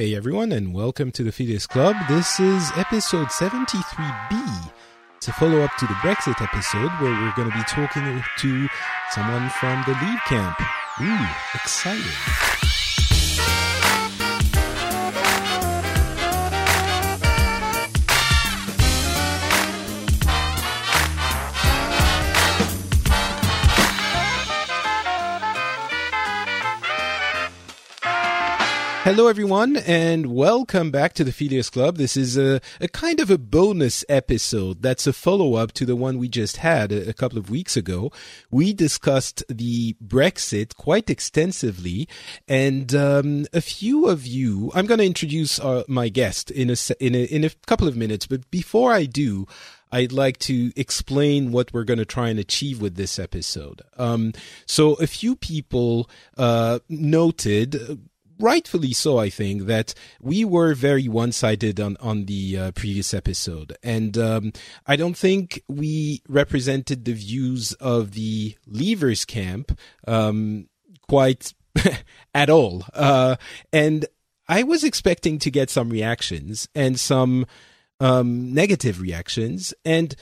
Hey everyone, and welcome to the Phileas Club. This is episode 73B. It's a follow up to the Brexit episode where we're going to be talking to someone from the Leave camp. Ooh, exciting. Hello, everyone, and welcome back to the Phileas Club. This is a, a kind of a bonus episode that's a follow up to the one we just had a, a, couple of weeks ago. We discussed the Brexit quite extensively, and um, a few of you. I'm going to introduce uh, my guest in a, in a in a couple of minutes, but before I do. I'd like to explain what we're going to try and achieve with this episode. Um, so, a few people uh, noted rightfully so, I think, that we were very one sided on, on the uh, previous episode. And um, I don't think we represented the views of the Leavers camp um, quite at all. Uh, and I was expecting to get some reactions and some um, negative reactions. And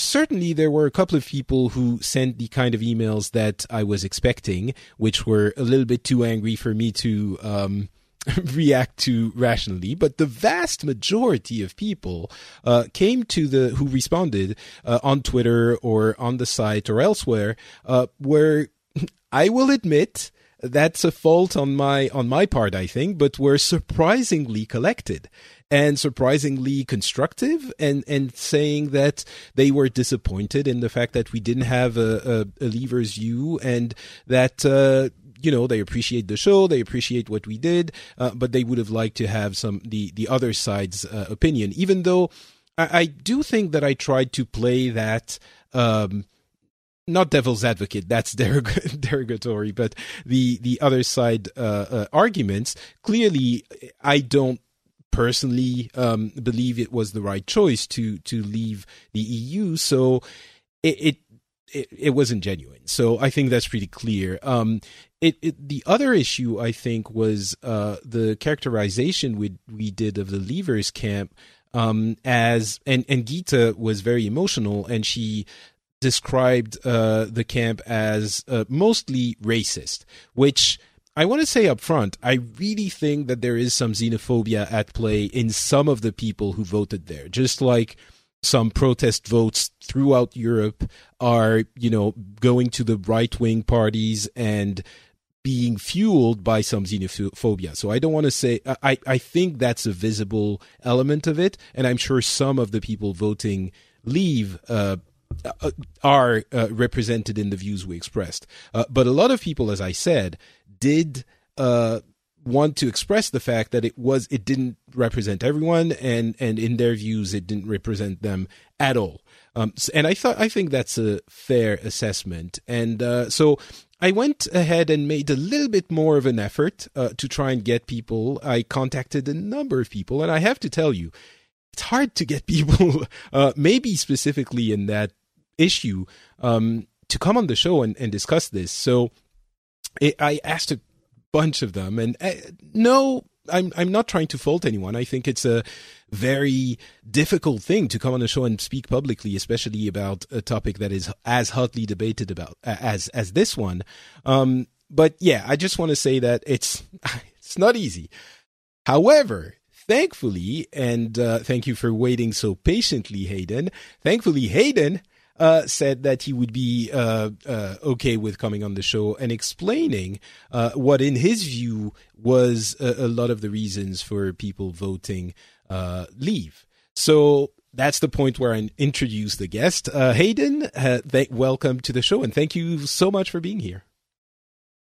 certainly there were a couple of people who sent the kind of emails that I was expecting, which were a little bit too angry for me to um, react to rationally. But the vast majority of people uh, came to the who responded uh, on Twitter or on the site or elsewhere, uh, where I will admit that's a fault on my on my part, I think, but were surprisingly collected and surprisingly constructive and, and saying that they were disappointed in the fact that we didn't have a, a, a leaver's view and that, uh, you know, they appreciate the show, they appreciate what we did, uh, but they would have liked to have some, the, the other side's uh, opinion, even though I, I, do think that I tried to play that, um, not devil's advocate that's derog- derogatory but the the other side uh, uh, arguments clearly i don't personally um, believe it was the right choice to to leave the EU. So it, it it, it, wasn't genuine. So I think that's pretty clear. Um, it, it, the other issue I think was uh, the characterization we we did of the Leavers camp um, as and and Gita was very emotional and she described uh, the camp as uh, mostly racist, which I want to say up front, I really think that there is some xenophobia at play in some of the people who voted there. Just like some protest votes throughout Europe are, you know, going to the right wing parties and being fueled by some xenophobia. So I don't want to say I, I think that's a visible element of it, and I'm sure some of the people voting leave uh, uh are uh, represented in the views we expressed. Uh, but a lot of people, as I said, did uh, want to express the fact that it was it didn't represent everyone, and and in their views, it didn't represent them at all. Um, and I thought I think that's a fair assessment. And uh, so I went ahead and made a little bit more of an effort uh, to try and get people. I contacted a number of people, and I have to tell you, it's hard to get people, uh, maybe specifically in that issue, um, to come on the show and, and discuss this. So it, I asked a bunch of them, and uh, no, I'm I'm not trying to fault anyone. I think it's a very difficult thing to come on a show and speak publicly, especially about a topic that is as hotly debated about as as this one. Um, but yeah, I just want to say that it's it's not easy. However, thankfully, and uh, thank you for waiting so patiently, Hayden. Thankfully, Hayden uh, said that he would be uh, uh, okay with coming on the show and explaining uh, what, in his view, was a, a, lot of the reasons for people voting uh, leave. So that's the point where I introduce the guest. Uh, Hayden, th- welcome to the show, and thank you so much for being here.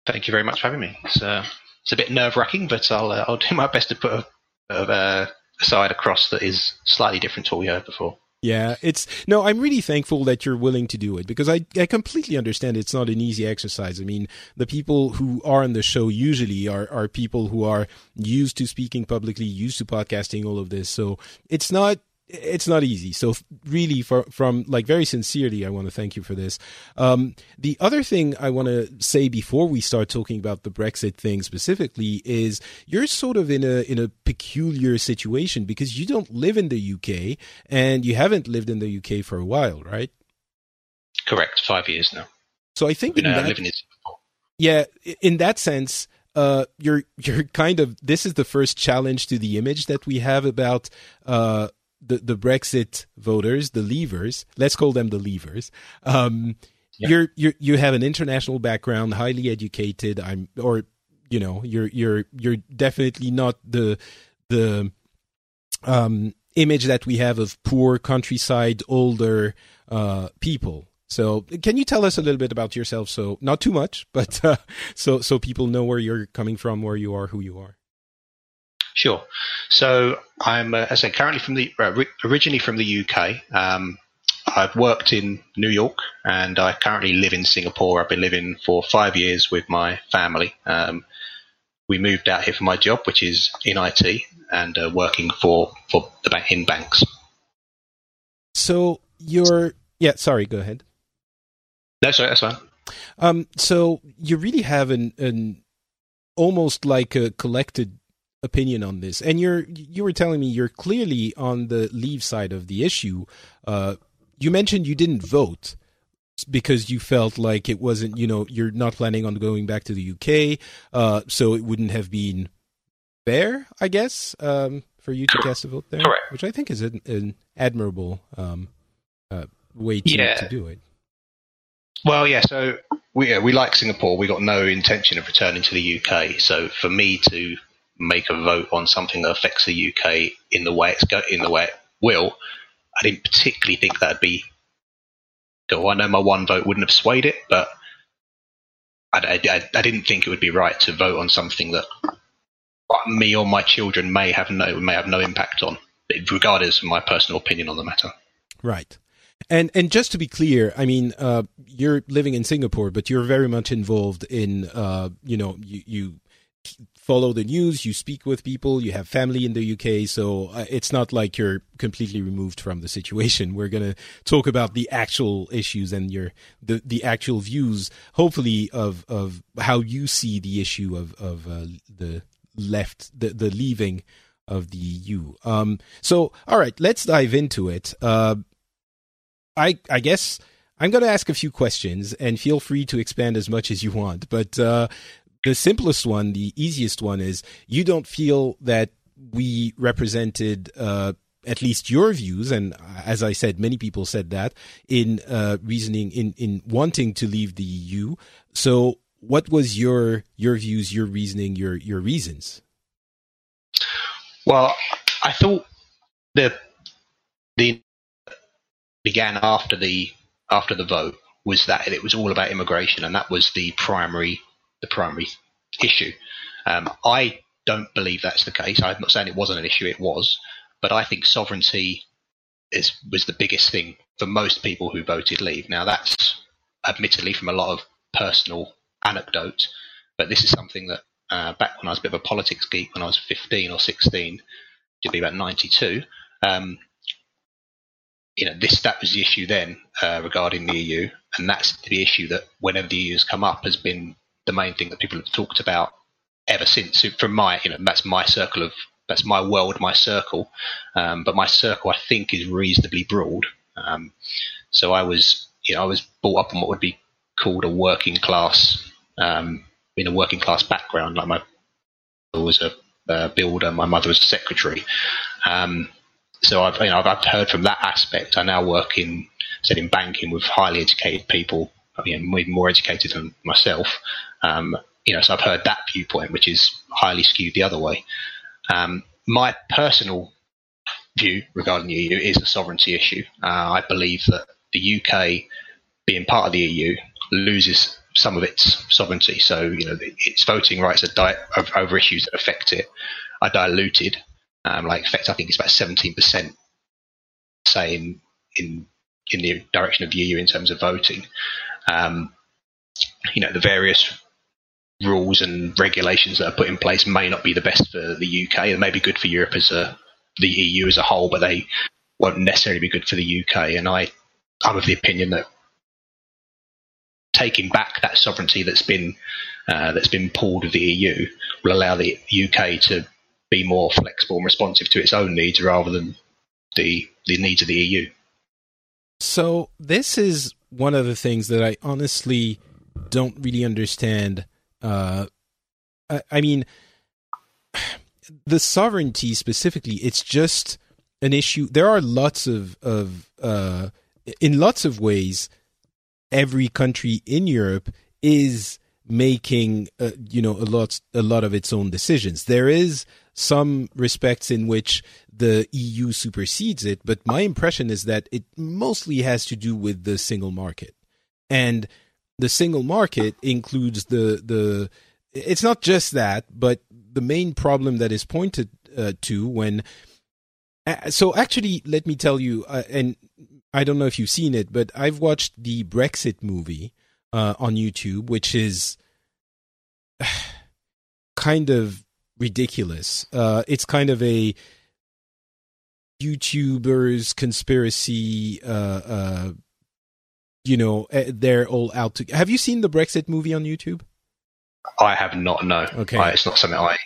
Thank you very much for having me. It's, it's a bit nerve wracking, but I'll I'll do my best to put a, a, a side across that is slightly different to what we heard before. Yeah, it's no, I'm really thankful that you're willing to do it because I, I completely understand it's not an easy exercise. I mean, the people who are on the show usually are, are people who are used to speaking publicly, used to podcasting, all of this. So it's not it's not easy. So really, for, from like very sincerely, I want to thank you for this. Um, the other thing I want to say before we start talking about the Brexit thing specifically is you're sort of in a in a peculiar situation because you don't live in the UK and you haven't lived in the UK for a while, right? Correct, five years now. So I think in that, living in yeah, in that sense. Uh, you're you're kind of this is the first challenge to the image that we have about uh, the the Brexit voters, the Leavers, let's call them the Leavers. Um, yeah. You're you you have an international background, highly educated. I'm or you know you're you're you're definitely not the the um, image that we have of poor countryside older uh, people. So, can you tell us a little bit about yourself? So, not too much, but uh, so so people know where you're coming from, where you are, who you are. Sure. So I'm, uh, as I say, currently from the uh, originally from the UK. Um, I've worked in New York and I currently live in Singapore. I've been living for five years with my family. Um, we moved out here for my job, which is in IT and uh, working for for the bank in banks. So you're yeah. Sorry, go ahead. No, sorry, that's fine. Um, so you really have an an almost like a collected opinion on this. And you're you were telling me you're clearly on the leave side of the issue. Uh, you mentioned you didn't vote because you felt like it wasn't, you know, you're not planning on going back to the UK, uh, so it wouldn't have been fair, I guess, um, for you to cast a vote there. Correct. Which I think is an, an admirable um, uh, way to, yeah. to do it. Well, yeah. So we we like Singapore. We got no intention of returning to the UK. So for me to make a vote on something that affects the UK in the way it's go- in the way it will, I didn't particularly think that'd be. Go. I know my one vote wouldn't have swayed it, but I, I, I didn't think it would be right to vote on something that me or my children may have no may have no impact on, regardless of my personal opinion on the matter. Right. And and just to be clear, I mean, uh, you're living in Singapore, but you're very much involved in, uh, you know, you, you follow the news, you speak with people, you have family in the UK, so uh, it's not like you're completely removed from the situation. We're going to talk about the actual issues and your the the actual views, hopefully of of how you see the issue of of uh, the left the the leaving of the EU. Um, so all right, let's dive into it. Uh, I I guess. I'm going to ask a few questions and feel free to expand as much as you want. But uh, the simplest one, the easiest one is you don't feel that we represented uh, at least your views, and as I said, many people said that in uh, reasoning in in wanting to leave the EU. So, what was your your views, your reasoning, your your reasons? Well, I thought that the began after the after the vote was that it was all about immigration, and that was the primary the primary issue. Um, I don't believe that's the case. I'm not saying it wasn't an issue; it was, but I think sovereignty is was the biggest thing for most people who voted leave. Now that's admittedly from a lot of personal anecdote, but this is something that uh, back when I was a bit of a politics geek, when I was 15 or 16, to be about 92. Um, you know, this that was the issue then uh, regarding the EU, and that's the issue that whenever the EU has come up has been the main thing that people have talked about ever since. From my, you know, that's my circle of, that's my world, my circle. Um, but my circle, I think, is reasonably broad. Um, so I was, you know, I was brought up on what would be called a working class, um, in a working class background. Like my father was a uh, builder, my mother was a secretary. Um, so I've, you know, I've heard from that aspect. I now work in, said in banking with highly educated people you know, even more educated than myself. Um, you know, so I've heard that viewpoint, which is highly skewed the other way. Um, my personal view regarding the EU is a sovereignty issue. Uh, I believe that the UK, being part of the EU, loses some of its sovereignty. So, you know, its voting rights di- over issues that affect it are diluted. Um, like, effect, I think it's about 17%, say, in, in, in the direction of the EU in terms of voting um, you know, the various rules and regulations that are put in place may not be the best for the UK. They may be good for Europe as a the EU as a whole, but they won't necessarily be good for the UK. And I, I'm of the opinion that taking back that sovereignty that's been uh, that's been pulled of the EU will allow the UK to be more flexible and responsive to its own needs rather than the the needs of the EU. So this is one of the things that I honestly don't really understand. Uh, I, I mean, the sovereignty specifically, it's just an issue. There are lots of of uh, in lots of ways, every country in Europe is making uh, you know a lot a lot of its own decisions. There is some respects in which the EU supersedes it, but my impression is that it mostly has to do with the single market. And the single market includes the the it's not just that, but the main problem that is pointed uh, to when uh, so actually let me tell you uh, and I don't know if you've seen it, but I've watched the Brexit movie uh, on YouTube, which is kind of ridiculous. Uh, it's kind of a YouTubers conspiracy. Uh, uh, you know, eh, they're all out to. Have you seen the Brexit movie on YouTube? I have not. No. Okay, I, it's not something I.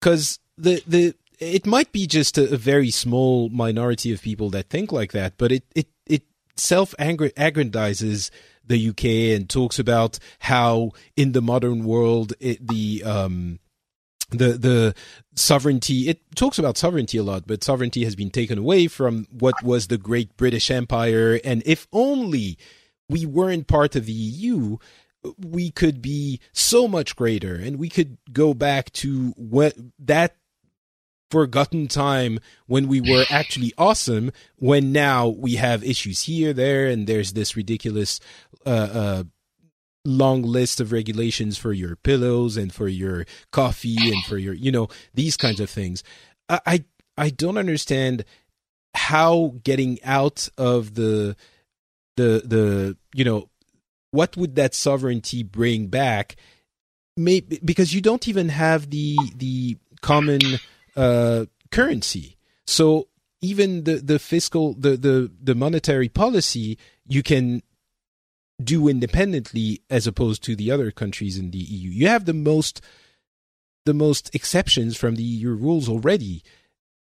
Because the the it might be just a, a, very small minority of people that think like that, but it it it self aggrandizes the UK and talks about how in the modern world it, the um the the sovereignty it talks about sovereignty a lot but sovereignty has been taken away from what was the great british empire. And if only we weren't part of the eu we could be so much greater. And we could go back to what that forgotten time when we were actually awesome when now we have issues here there and there's this ridiculous uh, uh, long list of regulations for your pillows and for your coffee and for your you know these kinds of things. I i, I don't understand how getting out of the the the you know what would that sovereignty bring back? May, because you don't even have the the common uh, currency. So even the the fiscal the the the monetary policy you can do independently as opposed to the other countries in the EU. You have the most the most exceptions from the EU rules already.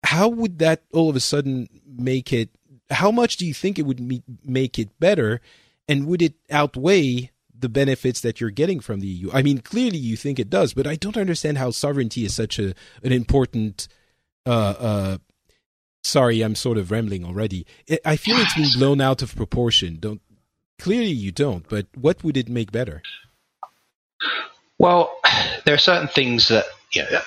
How would that all of a sudden make it? How much do you think it would make it better, and would it outweigh the benefits that you're getting from the EU? I mean, clearly you think it does, but I don't understand how sovereignty is such a an important. Uh, uh, sorry, I'm sort of rambling already. I feel it's been blown out of proportion. Don't Clearly, you don't. But what would it make better? Well, there are certain things that you know,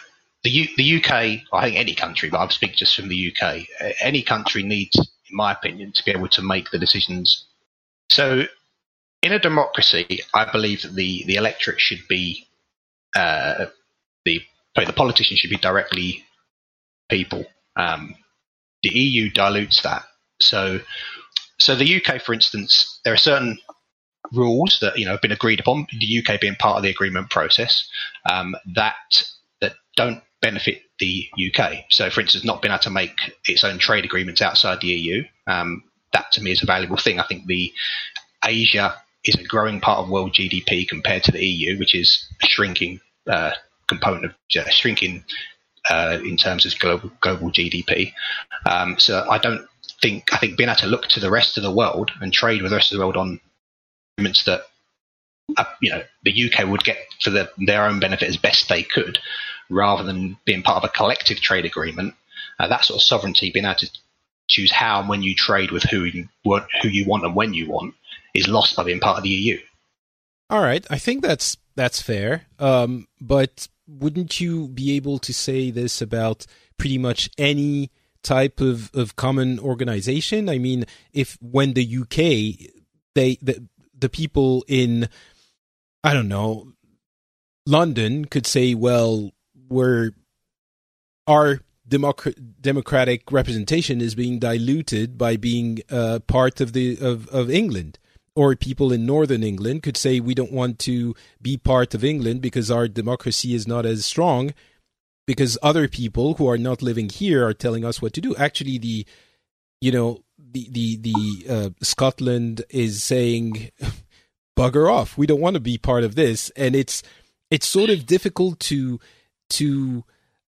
the U, the UK. I think any country, but I'm speaking just from the UK. Any country needs, in my opinion, to be able to make the decisions. So, in a democracy, I believe that the the electorate should be uh, the the politicians should be directly people. Um, the EU dilutes that. So so the UK, for instance, there are certain rules that you know have been agreed upon. The UK being part of the agreement process um, that that don't benefit the UK. So, for instance, not being able to make its own trade agreements outside the EU. Um, that to me is a valuable thing. I think the Asia is a growing part of world GDP compared to the EU, which is a shrinking uh, component of uh, shrinking uh, in terms of global global GDP. Um, so I don't think I think being able to look to the rest of the world and trade with the rest of the world on agreements that uh, you know the UK would get for the, their own benefit as best they could, rather than being part of a collective trade agreement. Uh, that sort of sovereignty, being able to choose how and when you trade with who you who you want and when you want, is lost by being part of the EU. All right, I think that's that's fair. Um, but wouldn't you be able to say this about pretty much any type of, of common organization. I mean, if when the UK, they the the people in, I don't know, London could say, well, we're our democratic representation is being diluted by being uh, part of the of, of England. Or people in northern England could say we don't want to be part of England because our democracy is not as strong because other people who are not living here are telling us what to do. Actually, the you know, the the the uh, Scotland is saying, "Bugger off! We don't want to be part of this," and it's it's sort of difficult to to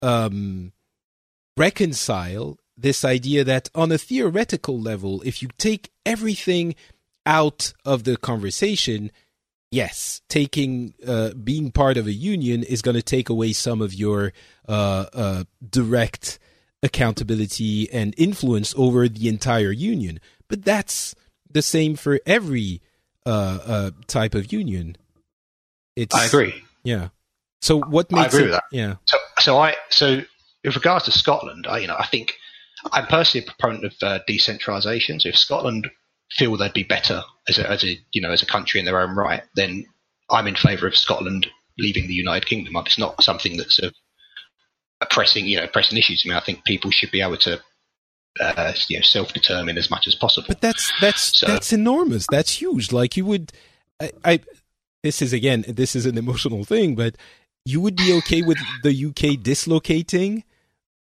um, reconcile this idea that on a theoretical level, if you take everything out of the conversation, yes, taking uh, being part of a union is going to take away some of your uh, uh, direct accountability and influence over the entire union. But that's the same for every uh, uh, type of union. It's, I agree. Yeah. So what makes I agree it, with that. Yeah. So, so I so with regards to Scotland, I, you know, I think I'm personally a proponent of uh, decentralisation. So if Scotland feel they'd be better as a, as a you know as a country in their own right, then I'm in favour of Scotland leaving the United Kingdom. It's not something that's a, a pressing you know pressing issue to me. I think people should be able to uh, you know self determine as much as possible. But that's that's so, that's enormous. That's huge. Like you would, I, I this is again this is an emotional thing, but you would be okay with the UK dislocating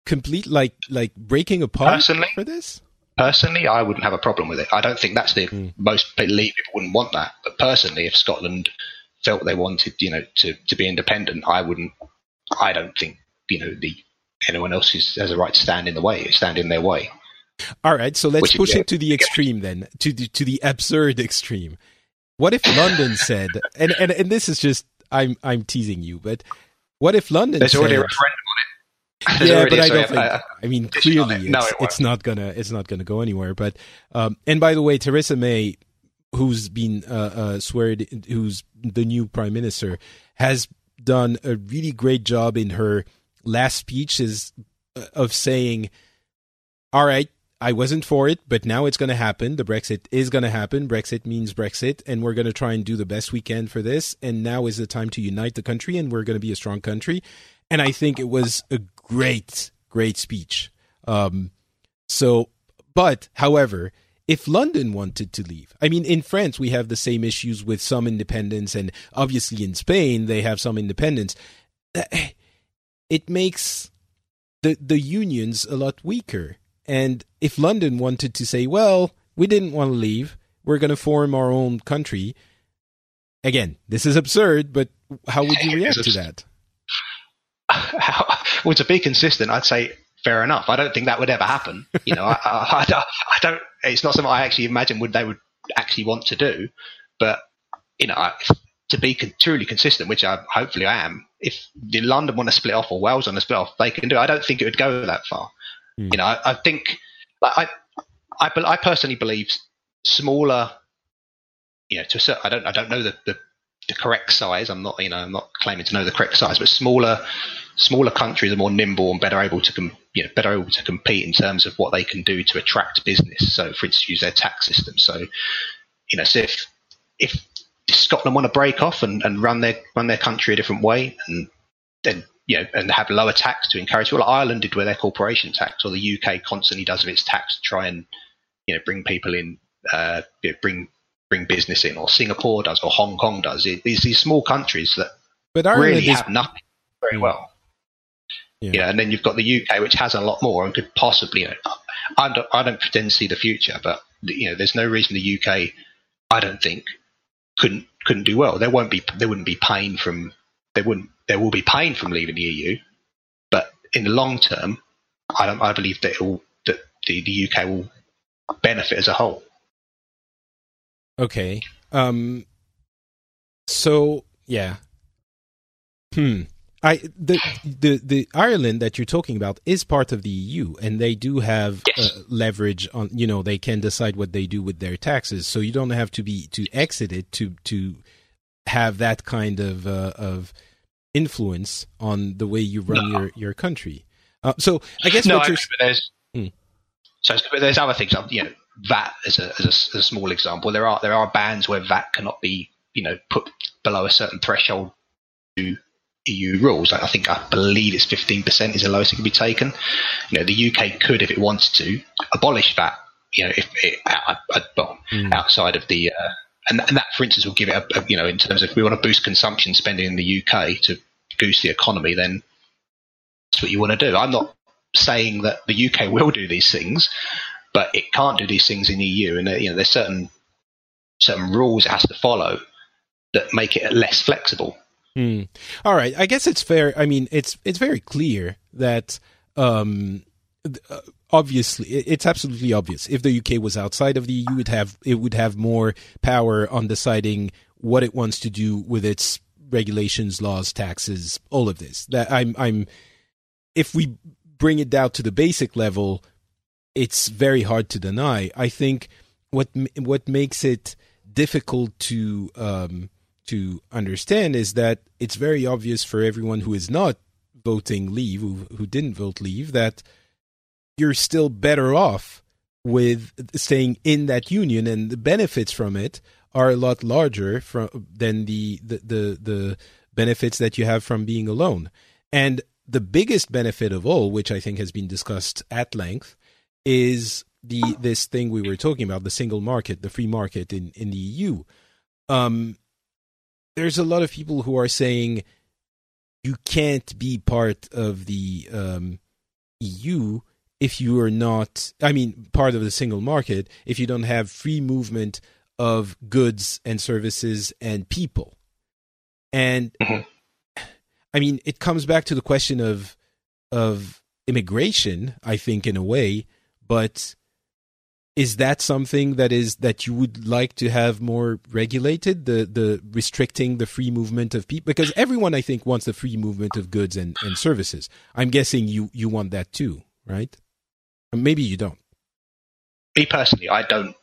complete like like breaking apart personally, for this? Personally, I wouldn't have a problem with it. I don't think that's the mm. most people wouldn't want that. But personally, if Scotland felt they wanted, you know, to, to be independent, I wouldn't. I don't think you know the anyone else is, has a right to stand in the way, stand in their way. All right, so let's Which push it to the extreme then, to the, to the absurd extreme. What if London said, and, and and this is just I'm I'm teasing you, but what if London? There's said, already a referendum yeah, but I don't think. I, I mean, clearly, it's, no, it it's, not gonna it's not gonna go anywhere. But um, and by the way, Theresa May, who's been uh, uh, sweared, who's the new prime minister, has done a really great job in her last speech is uh, of saying, "All right, I wasn't for it, but now it's going to happen. The Brexit is going to happen. Brexit means Brexit, and we're going to try and do the best we can for this. And now is the time to unite the country, and we're going to be a strong country. And I think it was a great, great speech. Um, so, but however, if London wanted to leave, I mean, in France, we have the same issues with some independence, and obviously in Spain, they have some independence. Eh, it makes the, the unions a lot weaker. And if London wanted to say, well, we didn't want to leave, we're going to form our own country. Again, this is absurd, but how would you react to that? well, to be consistent, I'd say fair enough. I don't think that would ever happen. You know, I, I, I, don't. It's not something I actually imagine would they would actually want to do. But you know, to be truly consistent, which I hopefully I am. If the London want to split off or Wales want to split off, they can do. It. I don't think it would go that far. Mm. You know, I, I think like, I, I, I personally believe smaller. You know, to a certain, I don't I don't know the, the the correct size. I'm not, you know, I'm not claiming to know the correct size, but smaller, smaller countries are more nimble and better able to, com- you know, better able to compete in terms of what they can do to attract business. So, for instance, use their tax system. So, you know, so if if Scotland want to break off and, and run their run their country a different way, and then you know, and have lower tax to encourage. Well, Ireland did with their corporation tax, or the UK constantly does with its tax to try and you know bring people in, uh, you know, bring bring business in, or Singapore does, or Hong Kong does. It, these these small countries that but really is, have nothing very well. Yeah. and then you've got the UK, which has a lot more and could possibly. You know, I don't, I don't pretend to see the future, but you know, there's no reason the UK, I don't think, couldn't couldn't do well. There won't be there wouldn't be pain from there wouldn't there will be pain from leaving the EU, but in the long term, I don't I believe that will, that the, the UK will benefit as a whole. Okay. Um. So yeah. Hmm. I the the the Ireland that you're talking about is part of the EU, and they do have yes. uh, leverage on. You know, they can decide what they do with their taxes, so you don't have to be to exit it to to have that kind of uh, of influence on the way you run no. your your country. Uh, so I guess no, what I, there's hmm. so there's other things. You know, VAT as a, as a, as a small example. There are there are bands where VAT cannot be you know put below a certain threshold to EU rules. I think I believe it's fifteen percent is the lowest it can be taken. You know, the UK could, if it wants to, abolish that. You know, if it, uh, uh, well, mm. outside of the uh, and, and, that, for instance, will give it a, a, you know in terms of if we want to boost consumption spending in the UK to goose the economy, then that's what you want to do. I'm not saying that the UK will do these things, but it can't do these things in the EU, and you know there's certain certain rules it has to follow that make it less flexible. Hmm. All right, I guess it's fair. I mean, it's it's very clear that um, uh, obviously it's absolutely obvious. If the UK was outside of the EU, it have it would have more power on deciding what it wants to do with its regulations, laws, taxes, all of this. That I'm I'm if we bring it down to the basic level, it's very hard to deny. I think what what makes it difficult to um, to understand is that it's very obvious for everyone who is not voting leave, who, who didn't vote leave, that you're still better off with staying in that union, and the benefits from it are a lot larger from than the the the, the benefits that you have from being alone. And the biggest benefit of all, which I think has been discussed at length, is the this thing we were talking about, the single market, the free market in in the EU. Um, there's a lot of people who are saying you can't be part of the um, EU if you are not. I mean, part of the single market if you don't have free movement of goods and services and people. And mm-hmm. I mean, it comes back to the question of of immigration, I think, in a way, but is that something that is that you would like to have more regulated the the restricting the free movement of people because everyone i think wants the free movement of goods and, and services i'm guessing you you want that too right maybe you don't me personally i don't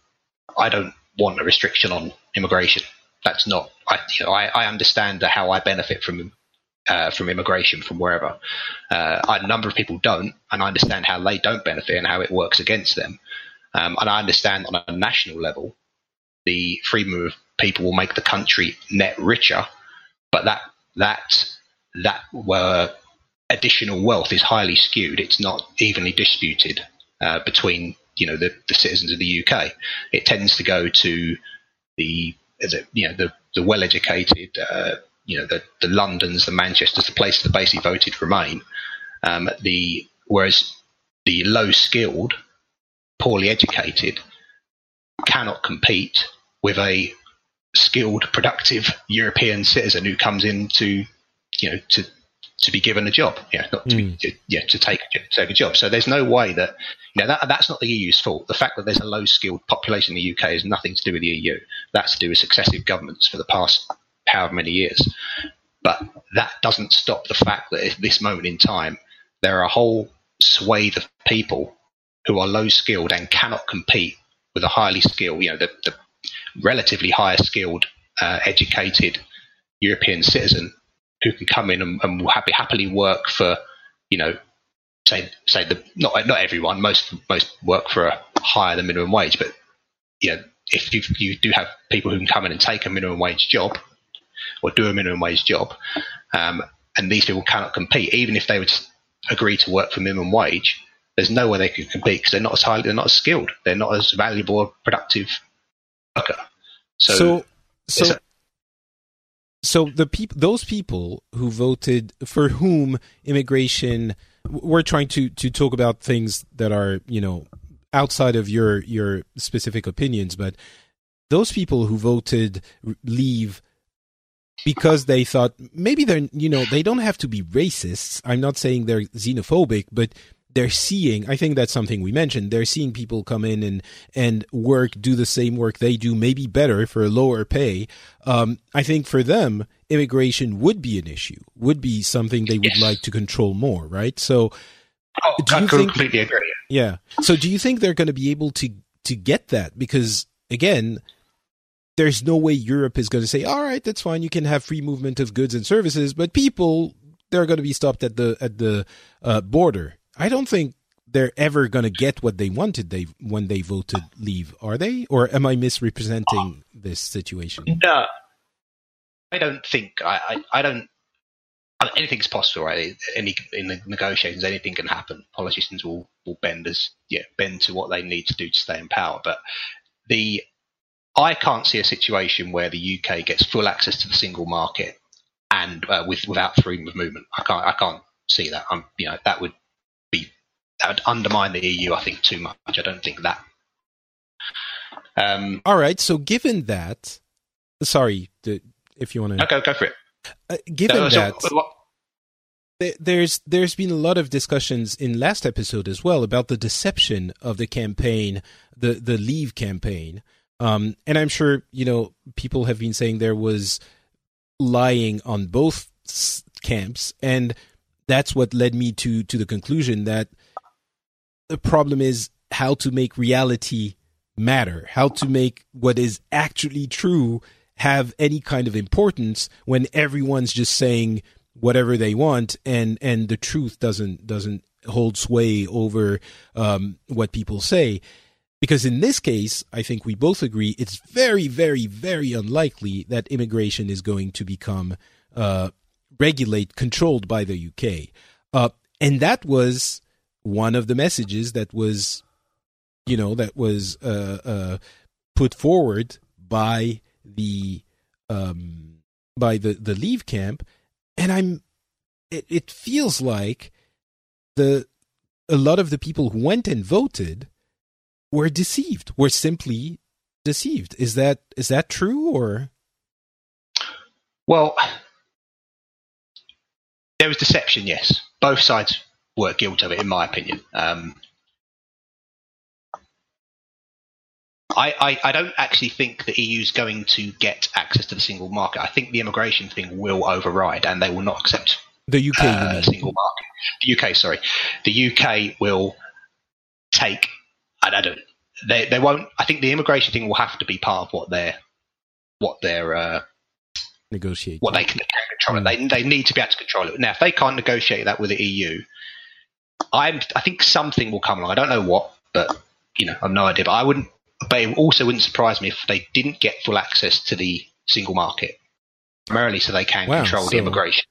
i don't want a restriction on immigration. That's not. I, you know, I, I understand how I benefit from uh, from immigration from wherever. Uh, a number of people don't, and I understand how they don't benefit and how it works against them. Um, and I understand on a national level, the freedom of people will make the country net richer, but that that that uh, additional wealth is highly skewed. It's not evenly disputed uh, between you know the, the citizens of the UK. It tends to go to the it, you know the the well educated, uh, you know the the Londons, the Manchesters, the places that basically voted Remain. Um, the whereas the low skilled, poorly educated cannot compete with a skilled, productive European citizen who comes in to you know to to be given a job, yeah, not to, mm. be, hmm. to, yeah, to take take a job. So there's no way that you know that that's not the EU's fault. The fact that there's a low skilled population in the UK has nothing to do with the EU. That's to do with successive governments for the past however many years. But that doesn't stop the fact that at this moment in time there are a whole swathe of people who are low skilled and cannot compete with a highly skilled, you know, the, the relatively higher skilled, uh, educated European citizen who can come in and, and will happy, happily work for, you know, say say the not not everyone, most most work for a higher than minimum wage, but you know, if you, you do have people who can come in and take a minimum wage job or do a minimum wage job, um, and these people cannot compete, even if they would agree to work for minimum wage, there's no way they can compete because they're not as highly, they're not as skilled, they're not as valuable or productive worker. So, so, so so the people, those people who voted for whom immigration, we're trying to to talk about things that are you know outside of your your specific opinions, but those people who voted leave because they thought maybe they're you know they don't have to be racists. I'm not saying they're xenophobic, but they're seeing i think that's something we mentioned they're seeing people come in and and work do the same work they do maybe better for a lower pay um, i think for them immigration would be an issue would be something they would yes. like to control more right so oh, do you think, completely agree yeah so do you think they're going to be able to to get that because again there's no way Europe is going to say, all right, that's fine. You can have free movement of goods and services, but people, they're going to be stopped at the at the uh, border. I don't think they're ever going to get what they wanted they when they voted leave, are they? Or am I misrepresenting this situation? No, I don't think. I, I, I don't. Anything's possible, right? Any in the negotiations, anything can happen. Politicians will will bend as yeah bend to what they need to do to stay in power. But the I can't see a situation where the UK gets full access to the single market and uh, with without freedom of movement. I can't I can't see that. I'm you know that would that would undermine the EU. I think too much. I don't think that. Um, All right. So given that, sorry, the, if you want to no, go for it. uh, given Uh, so that. what- there's there's been a lot of discussions in last episode as well about the deception of the campaign, the the Leave campaign, um, and I'm sure you know people have been saying there was lying on both camps, and that's what led me to to the conclusion that the problem is how to make reality matter, how to make what is actually true have any kind of importance when everyone's just saying whatever they want and and the truth doesn't doesn't hold sway over um, what people say. Because in this case i think we both agree it's very very very unlikely that immigration is going to become uh, regulate controlled by the uk uh, and that was one of the messages that was you know that was uh, uh, put forward by the um, by the the leave camp. And i'm it, it feels like the a lot of the people who went and voted were deceived were simply deceived. Is that is that true or? Well, there was deception. Yes, both sides were guilty of it, in my opinion. Um, I, I, I don't actually think the EU is going to get access to the single market. I think the immigration thing will override, and they will not accept the uk uh, single market. The UK, sorry, the UK will take. I I don't. They they won't. I think the immigration thing will have to be part of what they're what they're uh, negotiate what they can, control it. Hmm. They they need to be able to control it. Now, if they can't negotiate that with the EU, I'm I think something will come along. I don't know what, but you know, I've no idea. But I wouldn't. But it also wouldn't surprise me if they didn't get full access to the single market, primarily so they can Wow, control so the immigration.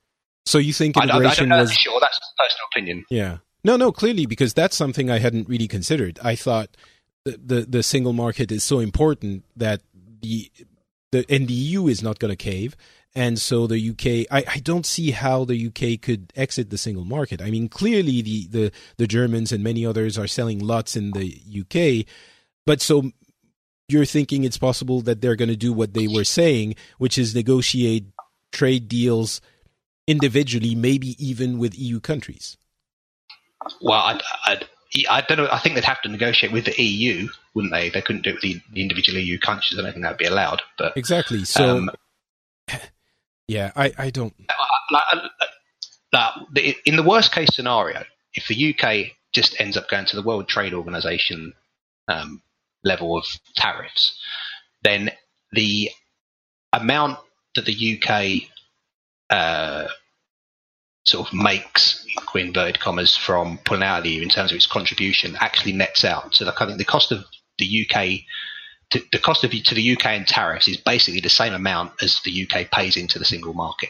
so you think I, I, I don't immigration know was that's for sure. That's personal opinion. Yeah. No, no, clearly because that's something I hadn't really considered. I thought the the, the single market is so important that the the and the EU is not going to cave, and so the UK. I, I don't see how the UK could exit the single market. I mean, clearly the the the Germans and many others are selling lots in the UK, but so you're thinking it's possible that they're going to do what they were saying, which is negotiate trade deals individually, maybe even with EU countries. Well, I, I, I don't know. I think they'd have to negotiate with the EU, wouldn't they? They couldn't do it with the, the individual EU countries. I don't think that would be allowed. But Exactly. So, Um, yeah, I, I don't. like, uh, in the worst case scenario, if the UK just ends up going to the World Trade Organization um, level of tariffs, then the amount that the UK uh, sort of makes, in inverted commas, from pulling out of the EU in terms of its contribution actually nets out. So the, I think the cost of the UK to, the cost of to the UK in tariffs is basically the same amount as the UK pays into the single market.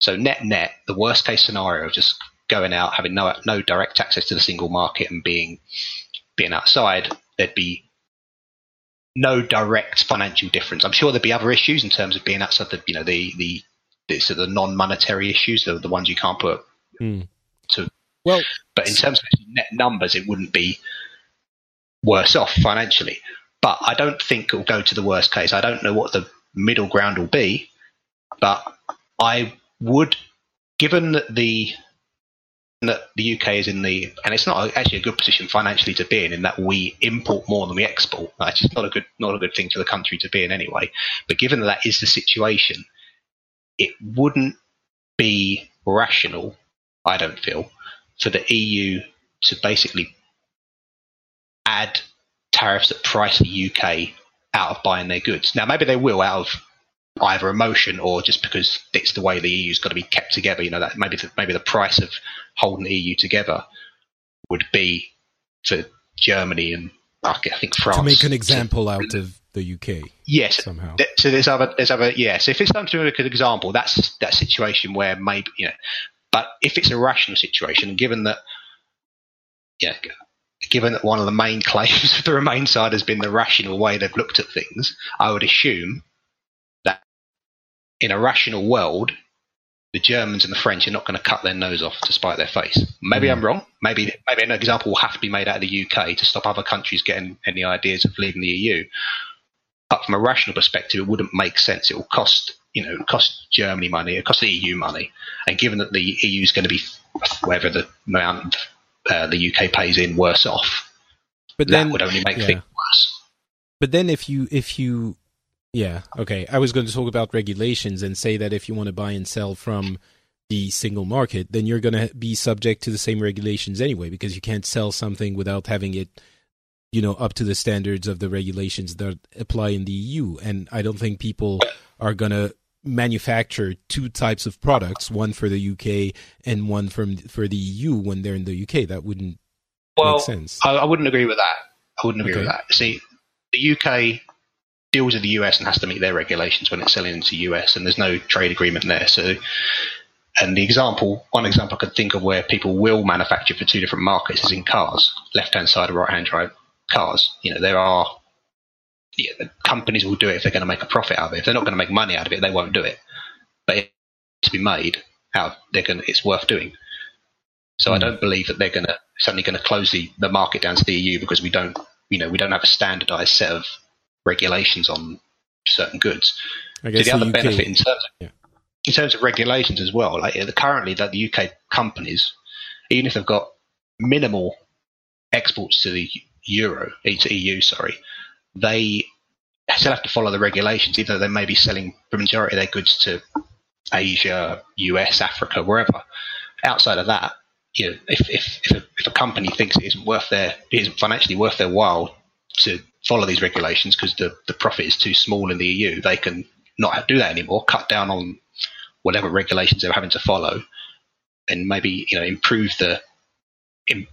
So net net, the worst case scenario of just going out, having no no direct access to the single market and being being outside, there'd be no direct financial difference. I'm sure there'd be other issues in terms of being outside the you know the the, the sort of non-monetary issues, the, the ones you can't put Hmm. to. Well, But in terms of net numbers, it wouldn't be worse off financially. But I don't think it will go to the worst case. I don't know what the middle ground will be, but I would, given that the that the UK is in the, and it's not actually a good position financially to be in, in that we import more than we export. That's just not a good, not a good thing for the country to be in anyway. But given that that is the situation, it wouldn't be rational, I don't feel, for the EU to basically add tariffs that price the UK out of buying their goods. Now, maybe they will out of either emotion or just because it's the way the EU's got to be kept together. You know that maybe the, maybe the price of holding the EU together would be for Germany and I think France to make an example out of the UK Yes. somehow. Th- So there's other, there's other, yeah. So if it's something to look at an example, that's that situation where maybe you know, but if it's a rational situation, and given that, yeah, given that one of the main claims of the Remain side has been the rational way they've looked at things, I would assume that in a rational world, the Germans and the French are not going to cut their nose off to spite their face. Maybe mm. I'm wrong. Maybe maybe an example will have to be made out of the UK to stop other countries getting any ideas of leaving the EU. But from a rational perspective, it wouldn't make sense. It will cost you know cost Germany money, it cost the EU money, and given that the EU is going to be whatever the amount uh, the UK pays in worse off, but that then, would only make yeah. things worse. But then if you if you yeah, okay. I was going to talk about regulations and say that if you want to buy and sell from the single market, then you're going to be subject to the same regulations anyway because you can't sell something without having it you know up to the standards of the regulations that apply in the EU and I don't think people are going to manufacture two types of products, one for the UK and one from for the EU when they're in the UK. That wouldn't well, make sense. I, I wouldn't agree with that. I wouldn't agree okay. with that. See, the UK deals with the US and has to meet their regulations when it's selling into the US, and there's no trade agreement there. So, and the example, one example I could think of where people will manufacture for two different markets is in cars, left hand side or right hand drive cars. You know, there are yeah, the companies will do it if they're going to make a profit out of it. If they're not going to make money out of it, they won't do it. But if to be made, out they're going, to, it's worth doing. So mm. I hmm. don't believe that they're going to suddenly going to close the, the market down to the EU because we don't, you know, we don't have a standardized set of regulations on certain goods. I guess so the, the other UK, benefit in terms of, yeah. in terms of regulations as well, like currently that the UK companies, even if they've got minimal exports to the euro, to EU, sorry, they still have to follow the regulations, even though they may be selling the majority of their goods to Asia, US, Africa, wherever. Outside of that, you know, if, if, if, a, if a company thinks it isn't worth their, it isn't financially worth their while to follow these regulations because the, the profit is too small in the EU, they can not do that anymore, cut down on whatever regulations they're having to follow, and maybe you know improve the in,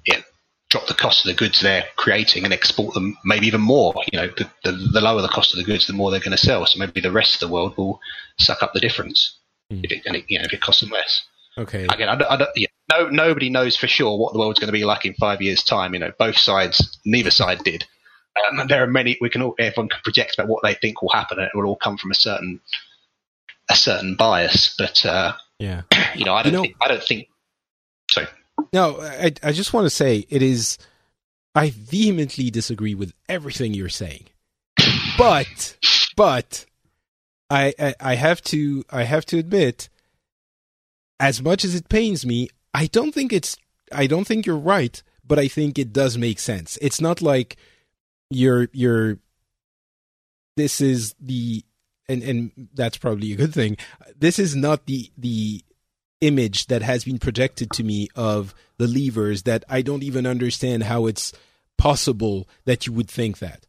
drop the cost of the goods they're creating and export them maybe even more. You know, the, the, the lower the cost of the goods, the more they're going to sell. So maybe the rest of the world will suck up the difference mm. if it, and it, you know if it costs them less. Okay. Again, I don't, I don't, yeah, no, nobody knows for sure what the world's going to be like in five years' time. You know, both sides, neither side did. Um, there are many. We can all everyone can project about what they think will happen, and it will all come from a certain a certain bias. But uh, yeah, you know, I don't. You know, think, I don't think. No, I I just want to say it is. I vehemently disagree with everything you're saying, but but I, I I have to I have to admit, as much as it pains me, I don't think it's I don't think you're right, but I think it does make sense. It's not like you're you're this is the and and that's probably a good thing. This is not the the image that has been projected to me of the leavers that I don't even understand how it's possible that you would think that.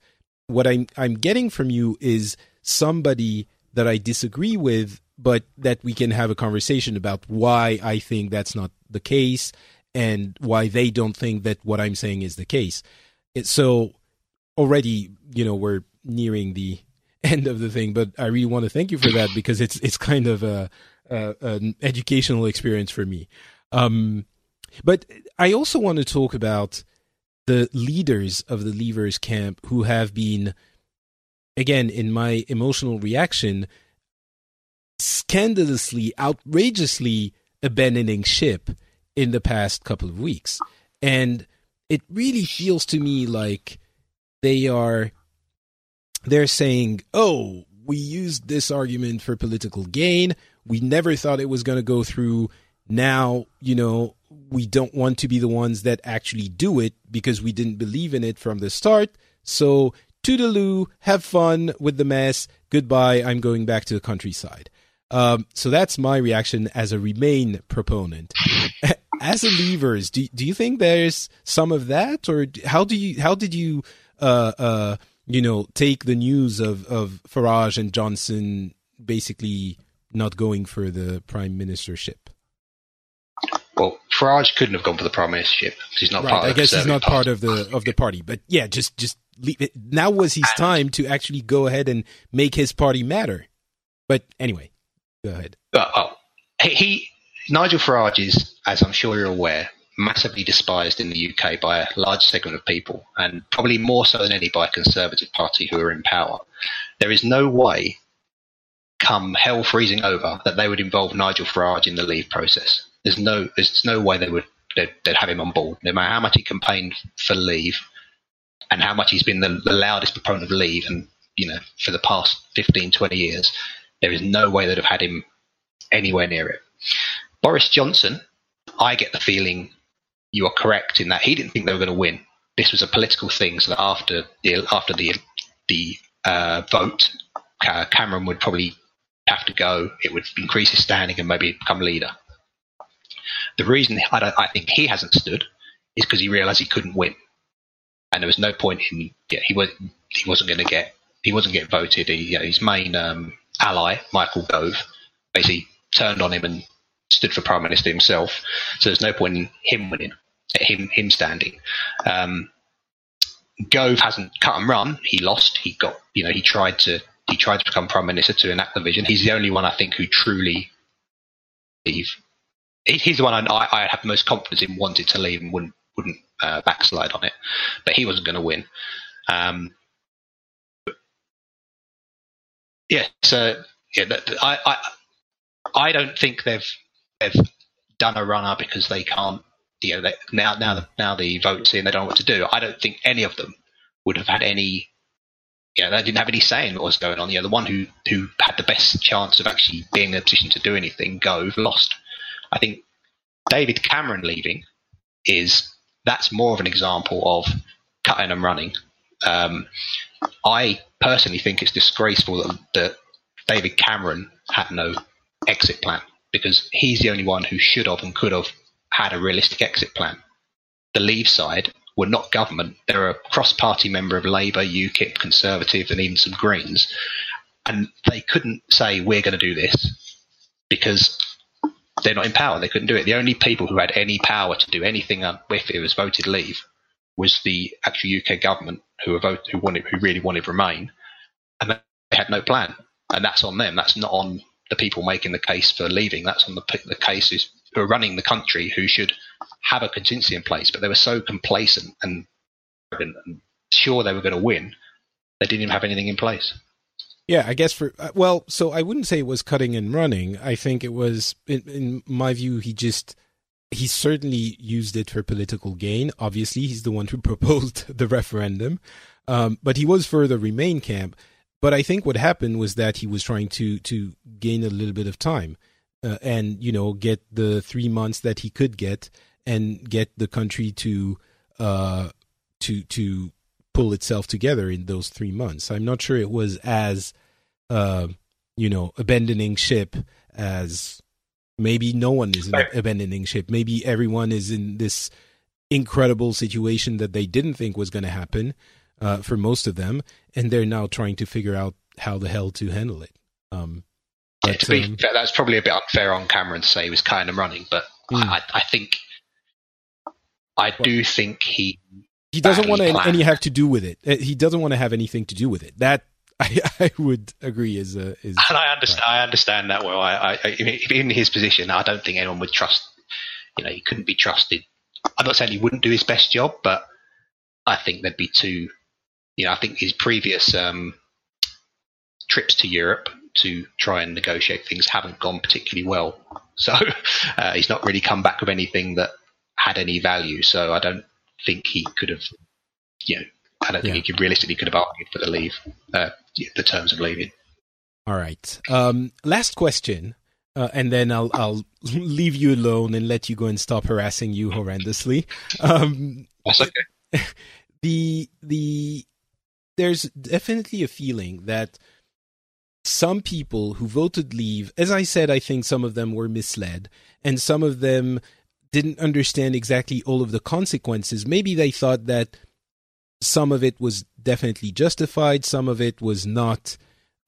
What I'm I'm getting from you is somebody that I disagree with, but that we can have a conversation about why I think that's not the case and why they don't think that what I'm saying is the case. It, so already, you know, we're nearing the end of the thing, but I really want to thank you for that because it's it's kind of a, a an educational experience for me. Um, but I also want to talk about the leaders of the Leavers camp who have been, again, in my emotional reaction, scandalously, outrageously abandoning ship in the past couple of weeks. And it really feels to me like they are they're saying, "Oh, we used this argument for political gain. We never thought it was going to go through. Now, you know, we don't want to be the ones that actually do it because we didn't believe in it from the start. So, toodaloo, have fun with the mess. Goodbye. I'm going back to the countryside." Um, so that's my reaction as a Remain proponent. as a Leavers, do do you think there's some of that, or how do you how did you uh, uh, you know, take the news of, of Farage and Johnson basically not going for the prime ministership? Well, Farage couldn't have gone for the prime ministership because he's not right, part. I guess he's not part of the of the party. But yeah, just just leave it. Now was his time to actually go ahead and make his party matter. But anyway, go ahead. Uh, oh, he Nigel Farage is, as I'm sure you're aware, massively despised in the UK by a large segment of people, and probably more so than any by a Conservative Party who are in power. There is no way come hell freezing over that they would involve Nigel Farage in the leave process. There's no there's no way they would they'd, they'd have him on board, no matter how much he campaigned for leave and how much he's been the, the loudest proponent of leave and you know for the past 15 20 years there is no way they'd have had him anywhere near it. Boris johnson i get the feeling you are correct in that he didn't think they were going to win. This was a political thing so that after the after the the uh, vote uh, cameron would probably have to go it would increase his standing and maybe become leader the reason I, I think he hasn't stood is because he realised he couldn't win and there was no point in yeah, he was he wasn't going to get he wasn't getting voted. He, you know, his main um, ally Michael Gove basically turned on him and stood for prime minister himself. So there's no point in him winning, him him standing. Um, Gove hasn't cut and run. He lost. He got you know he tried to he tried to become prime minister to enact the vision. He's the only one I think who truly leave. He's the one I, I have the most confidence in wanted to leave and wouldn't wouldn't uh, backslide on it, but he wasn't going to win. Um, yeah, so yeah, I, I I don't think they've they've done a runner because they can't. You know, they, now now now the votes in, they don't know what to do. I don't think any of them would have had any. You know, they didn't have any say in what was going on. You know, the one who who had the best chance of actually being in a position to do anything, Gove, lost. I think David Cameron leaving is that's more of an example of cutting and running. Um, I personally think it's disgraceful that, that David Cameron had no exit plan because he's the only one who should have and could have had a realistic exit plan. The Leave side were not government. They're a cross party member of Labour, UKIP, Conservative, and even some Greens. And they couldn't say, we're going to do this because they're not in power. They couldn't do it. The only people who had any power to do anything if it was voted leave was the actual UK government who vote, who wanted who really wanted Remain, and they had no plan. And that's on them. That's not on the people making the case for leaving. That's on the the cases who are running the country who should have a contingency in place. But they were so complacent and, and sure they were going to win, they didn't even have anything in place. Yeah, I guess for uh, well, so I wouldn't say it was cutting and running. I think it was, in, in, my view, he just he certainly used it for political gain. Obviously, he's the one who proposed the referendum, um, but he was for the Remain camp. But I think what happened was that he was trying to to gain a little bit of time, uh, and you know get the three months that he could get, and get the country to uh, to to pull itself together in those three months. I'm not sure it was as uh, you know, abandoning ship as maybe no one is abandoning ship. Maybe everyone is in this incredible situation that they didn't think was going to happen uh, for most of them, and they're now trying to figure out how the hell to handle it. Um, but, yeah, to be um, fair, that's probably a bit unfair on Cameron to say he was kind of running, but mm. I, I, think I do think he he doesn't want to any have to do with it. Uh, he doesn't want to have anything to do with it. That I, I would agree is a, is and I understand right. I understand that well. I, I, in his position, I don't think anyone would trust. You know, he couldn't be trusted. I'm not saying he wouldn't do his best job, but I think there'd be two. You know, I think his previous um, trips to Europe to try and negotiate things haven't gone particularly well. So uh, he's not really come back with anything that had any value. So I don't think he could have, you know, I don't think yeah. he could realistically could have argued for the leave, uh, the terms of leaving. All right. Um, last question, uh, and then I'll I'll leave you alone and let you go and stop harassing you horrendously. Um, That's okay. The the there's definitely a feeling that some people who voted leave, as I said, I think some of them were misled, and some of them didn't understand exactly all of the consequences. Maybe they thought that some of it was definitely justified, some of it was not,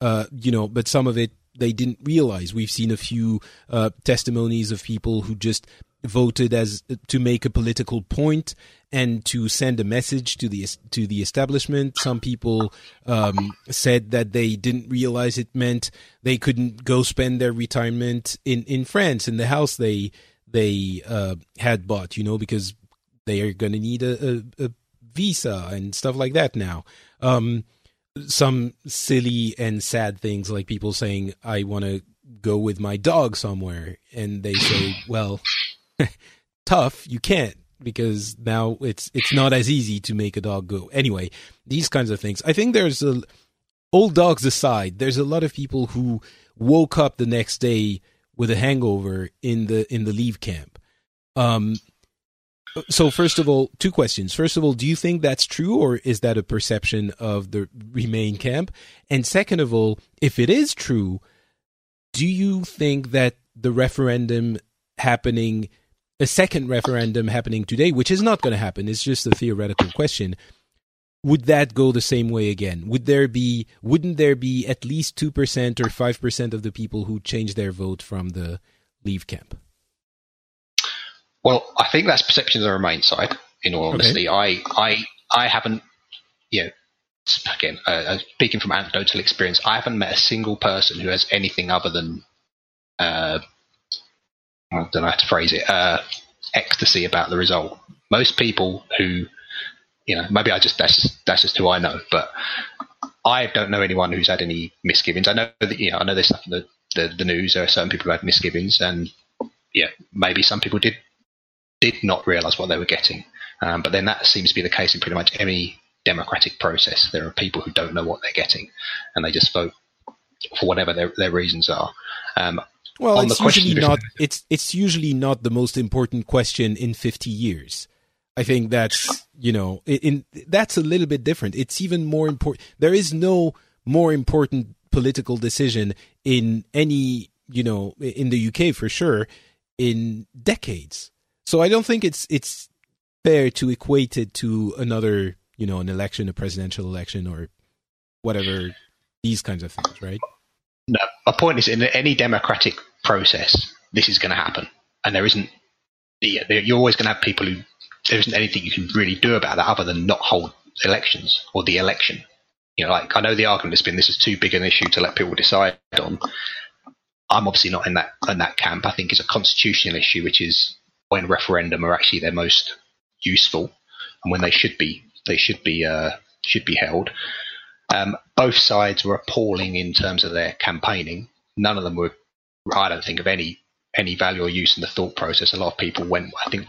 uh, you know, but some of it they didn't realize. We've seen a few uh, testimonies of people who just voted as to make a political point and to send a message to the to the establishment. Some people um, said that they didn't realize it meant they couldn't go spend their retirement in in France in the house they they uh, had bought, you know, because they are going to need a, a, a, visa and stuff like that now. Um, some silly and sad things like people saying, I want to go with my dog somewhere. And they say, well, tough, you can't because now it's it's not as easy to make a dog go. Anyway, these kinds of things. I think there's a old dogs aside, there's a lot of people who woke up the next day with a hangover in the in the leave camp. Um so first of all, two questions. First of all, do you think that's true or is that a perception of the Remain camp? And second of all, if it is true, do you think that the referendum happening a second referendum happening today, which is not going to happen, it's just a theoretical question. Would that go the same way again? Would there be wouldn't there be at least 2% or 5% of the people who change their vote from the leave camp? Well, I think that's perception of the Remain side. In all honesty, okay. I, I, I haven't, you know, again, uh, uh, speaking from anecdotal experience, I haven't met a single person who has anything other than, uh, I don't know how to phrase it, uh, ecstasy about the result. Most people who, you know, maybe I just that's just, that's just who I know, but I don't know anyone who's had any misgivings. I know that you know I know there's stuff in the, the, the news. There are certain people who had misgivings, and yeah, maybe some people did did not realise what they were getting. Um, but then that seems to be the case in pretty much any democratic process. There are people who don't know what they're getting, and they just vote for whatever their, their reasons are. Um, well, it's usually not. It's it's usually not the most important question in fifty years. I think that's you know, in, in that's a little bit different. It's even more important. There is no more important political decision in any you know in the UK for sure in decades. So I don't think it's it's fair to equate it to another, you know, an election, a presidential election, or whatever these kinds of things, right? No, my point is, in any democratic process, this is going to happen, and there isn't. You're always going to have people who there isn't anything you can really do about that other than not hold elections or the election. You know, like I know the argument has been this is too big an issue to let people decide on. I'm obviously not in that in that camp. I think it's a constitutional issue, which is when referendum are actually their most useful and when they should be they should be uh, should be held. Um, both sides were appalling in terms of their campaigning. None of them were, I don't think, of any any value or use in the thought process. A lot of people went, I think,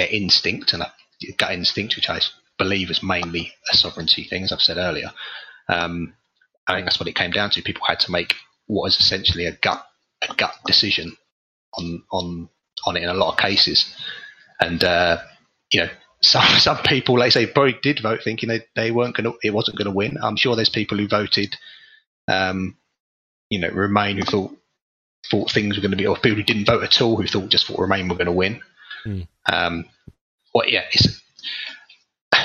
their instinct and gut instinct, which I believe is mainly a sovereignty thing, as I've said earlier. Um, I think that's what it came down to. People had to make what is essentially a gut a gut decision on on on it in a lot of cases. And uh, you know, some some people, like say, probably did vote thinking they, they weren't going to, it wasn't going to win. I'm sure there's people who voted, um, you know, Remain who thought thought things were going to be, or people who didn't vote at all who thought just thought Remain were going to win. Mm. Um, well, yeah,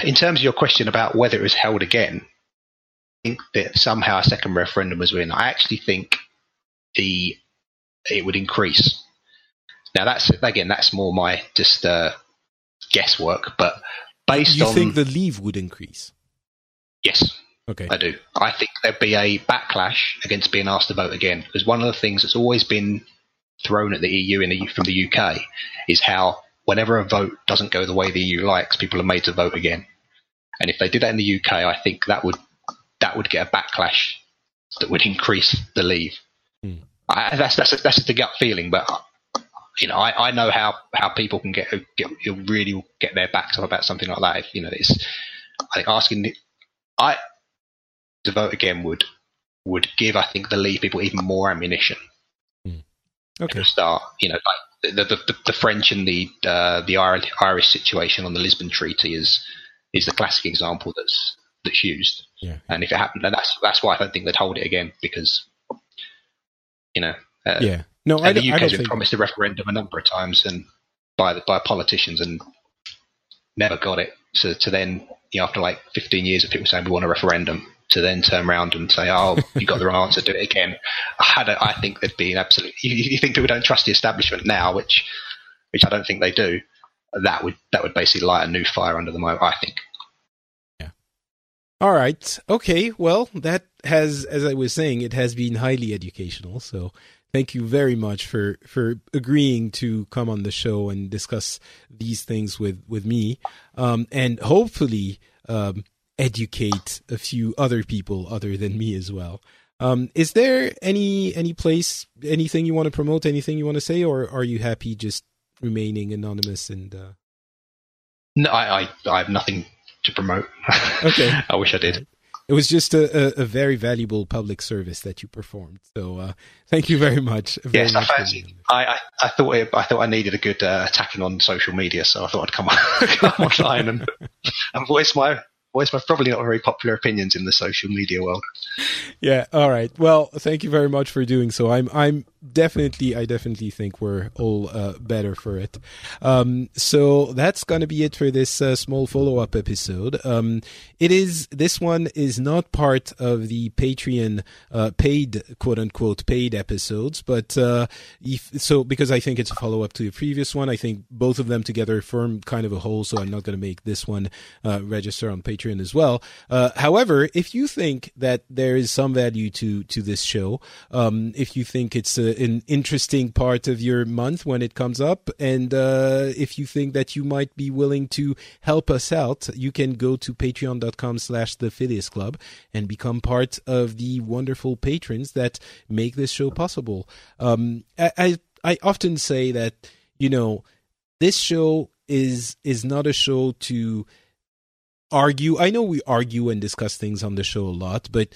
in terms of your question about whether it was held again, I think that somehow a second referendum was win. I actually think the it would increase now that's again that's more my just uh, guesswork, but based you on you think the leave would increase? Yes. Okay. I do. I think there'd be a backlash against being asked to vote again because one of the things that's always been thrown at the EU in the, from the UK is how whenever a vote doesn't go the way the EU likes, people are made to vote again. And if they did that in the UK, I think that would that would get a backlash that would increase the leave. Hmm. I, that's that's a, that's just a gut feeling, but you know, I, I know how, how people can get, get really get their backs up about something like that. If, you know, it's I think asking I to vote again would would give I think the Leave people even more ammunition. Mm. Okay. To start, you know, like the the, the, French and the uh, the Irish situation on the Lisbon Treaty is is the classic example that's that's used. Yeah. And if it happened, then that's that's why I don't think they'd hold it again because you know. Uh, yeah. No, and I, the UK has been promised a referendum a number of times and by the, by politicians and never got it. So to then, you know, after like 15 years of people saying we want a referendum, to then turn around and say, "Oh, you got the wrong answer, do it again." I, think there'd be an absolute. You, you think people don't trust the establishment now, which, which I don't think they do. That would that would basically light a new fire under them. I think. Yeah. All right. Okay. Well, that has, as I was saying, it has been highly educational. So thank you very much for for agreeing to come on the show and discuss these things with with me. Um, and hopefully, um, educate a few other people other than me as well. Um, is there any any place, anything you want to promote, anything you want to say, or are you happy just remaining anonymous and? Uh... No, I, I, I have nothing to promote. Okay, I wish I did. It was just a, a, a, very valuable public service that you performed. So uh, thank you very much. Very yes, much I, I, I, thought it, I thought I needed a good uh, attacking on social media, so I thought I'd come, on, come online and, and voice my voice probably not very popular opinions in the social media world. Yeah. All right. Well, thank you very much for doing so. I'm I'm definitely I definitely think we're all uh, better for it. Um, so that's gonna be it for this uh, small follow up episode. Um, it is this one is not part of the Patreon uh, paid quote unquote paid episodes, but uh, if, so because I think it's a follow up to the previous one. I think both of them together form kind of a whole. So I'm not gonna make this one uh, register on Patreon Patreon as well. Uh, however, if you think that there is some value to to this show, um, if you think it's a, an interesting part of your month when it comes up, and uh, if you think that you might be willing to help us out, you can go to patreon.com/slash the Phileas Club and become part of the wonderful patrons that make this show possible. Um, I, I I often say that you know this show is is not a show to argue. I know we argue and discuss things on the show a lot, but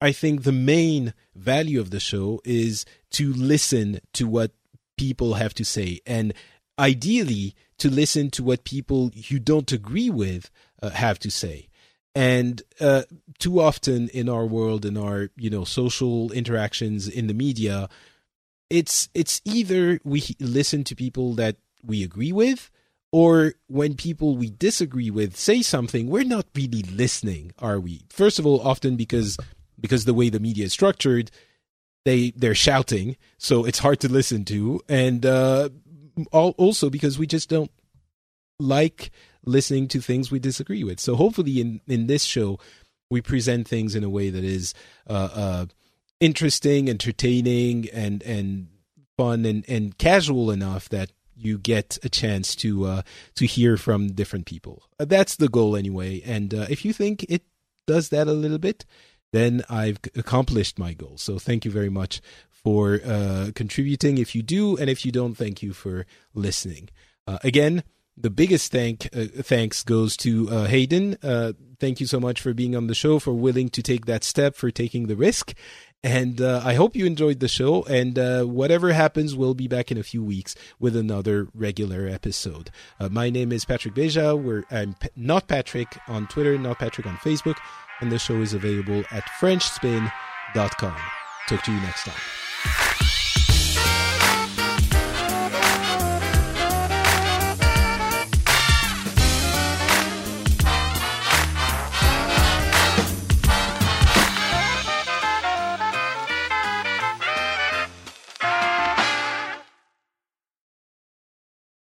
I think the main value of the show is to listen to what people have to say and ideally to listen to what people you don't agree with uh, have to say and uh, too often in our world in our you know social interactions in the media it's it's either we listen to people that we agree with or when people we disagree with say something, we're not really listening, are we? First of all, often because because the way the media is structured, they they're shouting, so it's hard to listen to, and uh, also because we just don't like listening to things we disagree with. So hopefully, in in this show, we present things in a way that is uh, uh, interesting, entertaining, and and fun and and casual enough that you get a chance to uh, to hear from different people. That's the goal anyway. And uh, if you think it does that a little bit, then I've accomplished my goal. So thank you very much for uh, contributing. If you do, and if you don't, thank you for listening. Uh, again, the biggest thank uh, thanks goes to uh, Hayden. Uh, thank you so much for being on the show, for willing to take that step, for taking the risk, and uh, I hope you enjoyed the show. And whatever happens, we'll be back in a few weeks with another regular episode. My name is Patrick Beja. We're, I'm P- not Patrick on Twitter, not Patrick on Facebook. And the show is available at FrenchSpin.com. Talk to you next time.